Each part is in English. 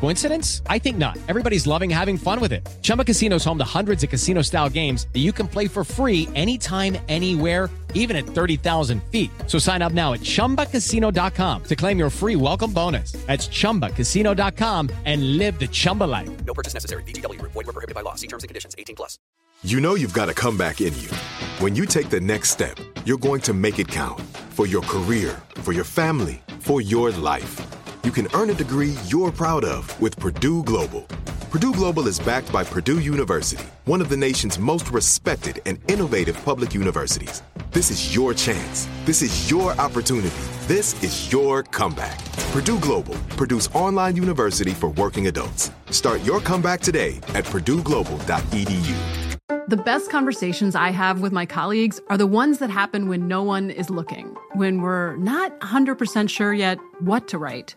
Coincidence? I think not. Everybody's loving having fun with it. Chumba Casino is home to hundreds of casino style games that you can play for free anytime, anywhere, even at 30,000 feet. So sign up now at chumbacasino.com to claim your free welcome bonus. That's chumbacasino.com and live the Chumba life. No purchase necessary. VGW Group. Void were prohibited by law. See terms and conditions. 18 plus. You know you've got a comeback in you. When you take the next step, you're going to make it count for your career, for your family, for your life. You can earn a degree you're proud of with Purdue Global. Purdue Global is backed by Purdue University, one of the nation's most respected and innovative public universities. This is your chance. This is your opportunity. This is your comeback. Purdue Global, Purdue's online university for working adults. Start your comeback today at purdueglobal.edu. The best conversations I have with my colleagues are the ones that happen when no one is looking, when we're not 100% sure yet what to write.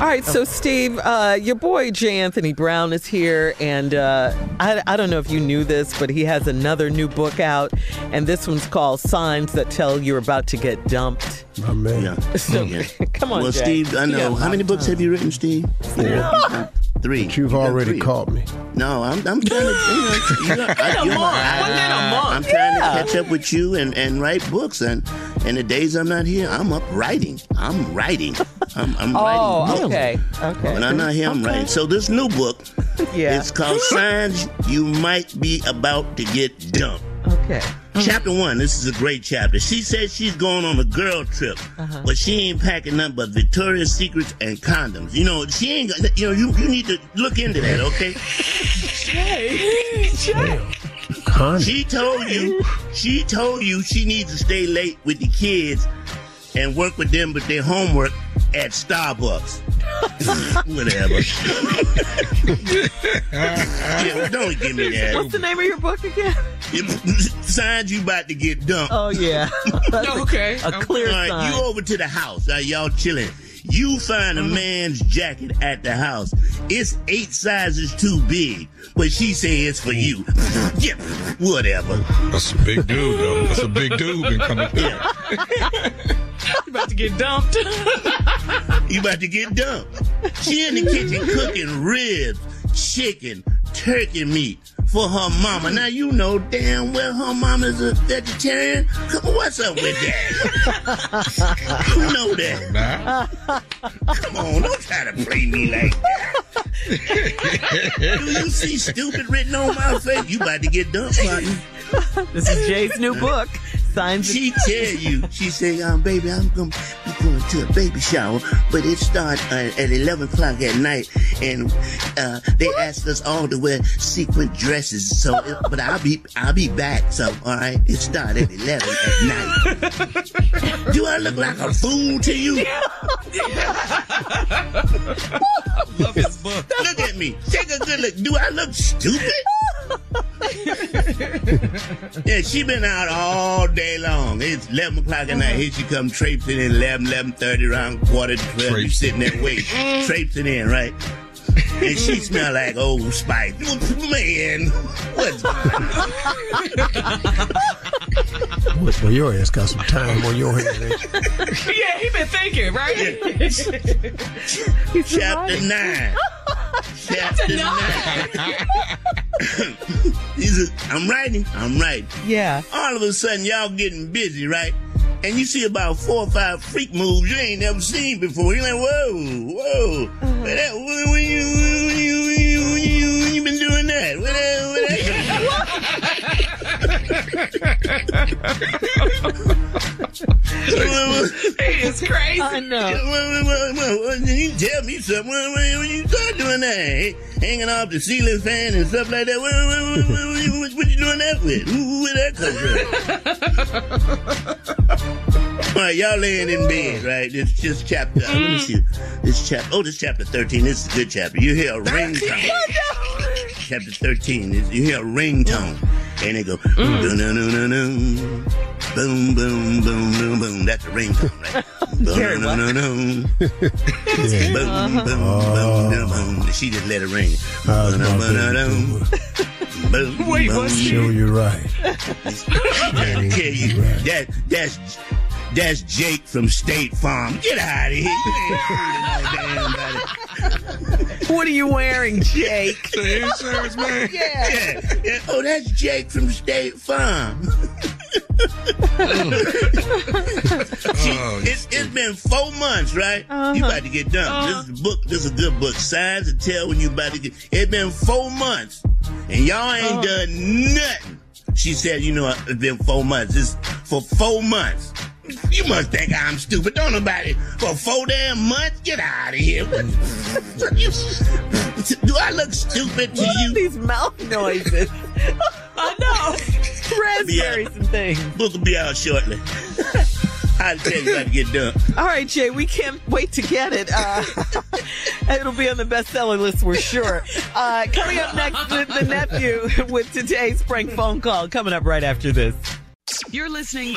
All right, so Steve, uh, your boy J. Anthony Brown is here, and uh, I, I don't know if you knew this, but he has another new book out, and this one's called Signs That Tell You're About to Get Dumped. My man. Yeah. So, Yeah. come on, Well, Jay. Steve, I know. got How many books have you written, Steve? Four. Three. But you've already three. caught me. No, I'm, I'm trying to. You know, you know, I, a you're month. my One day a month. I'm trying Yeah. to catch up with you and, and write books. And and the days I'm not here, I'm up writing. I'm writing. I'm, I'm Oh, writing. books. okay, okay. When I'm not here, I'm writing. So this new book, Yeah. it's called Signs You Might Be About to Get Dumped. Okay. Chapter one, this is a great chapter. She says she's going on a girl trip, Uh-huh. but she ain't packing nothing but Victoria's Secrets and condoms. You know, she ain't, got- you know, you, you need to look into that, okay? Connie. She told you, she told you she needs to stay late with the kids and work with them with their homework at Starbucks. Whatever. yeah, don't give me that. What's the name of your book again? Signs you about to get dumped. Oh, yeah. okay. A clear All right, sign. you over to the house. Uh, y'all chilling. You find a man's jacket at the house. It's eight sizes too big, but she say it's for you. yeah, whatever. That's a big dude, though. That's a big dude been coming through. You about to get dumped. You about to get dumped. She in the kitchen cooking ribs, chicken, turkey meat for her mama. Now you know damn well her mama's a vegetarian. What's up with that? you know that. Come on, don't try to play me like that. Do you see stupid written on my face? You about to get dumped, partner. This is Jay's new book, Signs She tell you, she say, um, baby, I'm gonna be going to a baby shower, but it starts uh, at 11 o'clock at night, and uh, they asked us all to wear sequin dresses. So, it, but I'll be, I'll be back. So, all right, it starts at 11 at night. Do I look like a fool to you? Love his book. Look at me. Take a good look. Do I look stupid? yeah, she been out all day long. It's 11 o'clock at night. Here she come traipsing in 11, 11.30, around quarter to 12. You sitting there waiting. traipsing in, right? And she smell like old Spice. Man, what's Well, well, your ass got some time on your hands. Yeah, he been thinking, right? Chapter 9. Chapter nine. These are- I'm writing. I'm writing. Yeah. All of a sudden, y'all getting busy, right? And you see about four or five freak moves you ain't never seen before. You're like, whoa, whoa. Uh-huh. Where that, when, when you, that It's crazy. I know. You tell me something when, you start doing that, hey, hanging off the ceiling fan and stuff like that. What, what, you doing that with? Where that come from? All right, y'all laying in bed, right? This just chapter. uh, let me see. This chapter. Oh, this chapter thirteen. This is a good chapter. You hear a ringtone. chapter thirteen. is- You hear a ringtone, and it go mm. Boom, boom, boom, boom, boom. That's a ringtone, right? boom, Boom, boom, boom. She just let it ring. Uh, boom, Wait, boom. Show you right. yeah, you, right. That, that's that's Jake from State Farm. Get out of here! You ain't fooling no damn body. What are you wearing, Jake? The insurance man. Yeah, yeah. Oh, that's Jake from State Farm. See, Oh, it's, it's been four months, right? You uh-huh. about to get done. This is a book. This is a good book. Signs to tell when you about to get. It's been four months, and y'all ain't uh-huh. done nothing. She said, "You know, it's been four months. It's for four months." You must think I'm stupid. Don't nobody for four damn months. Get out of here. What, what do I look stupid to What you? these mouth noises? I know. Raspberries and things. Book will be out shortly. I'll tell you how to get done. All right, Jay, we can't wait to get it. Uh, it'll be on the bestseller list, we're sure. Uh, coming up next, the, the nephew with today's prank phone call. Coming up right after this. You're listening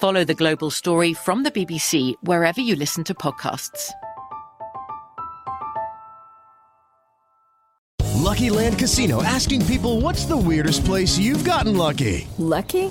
Follow The Global Story from the BBC wherever you listen to podcasts. Lucky Land Casino asking people what's the weirdest place you've gotten lucky? Lucky?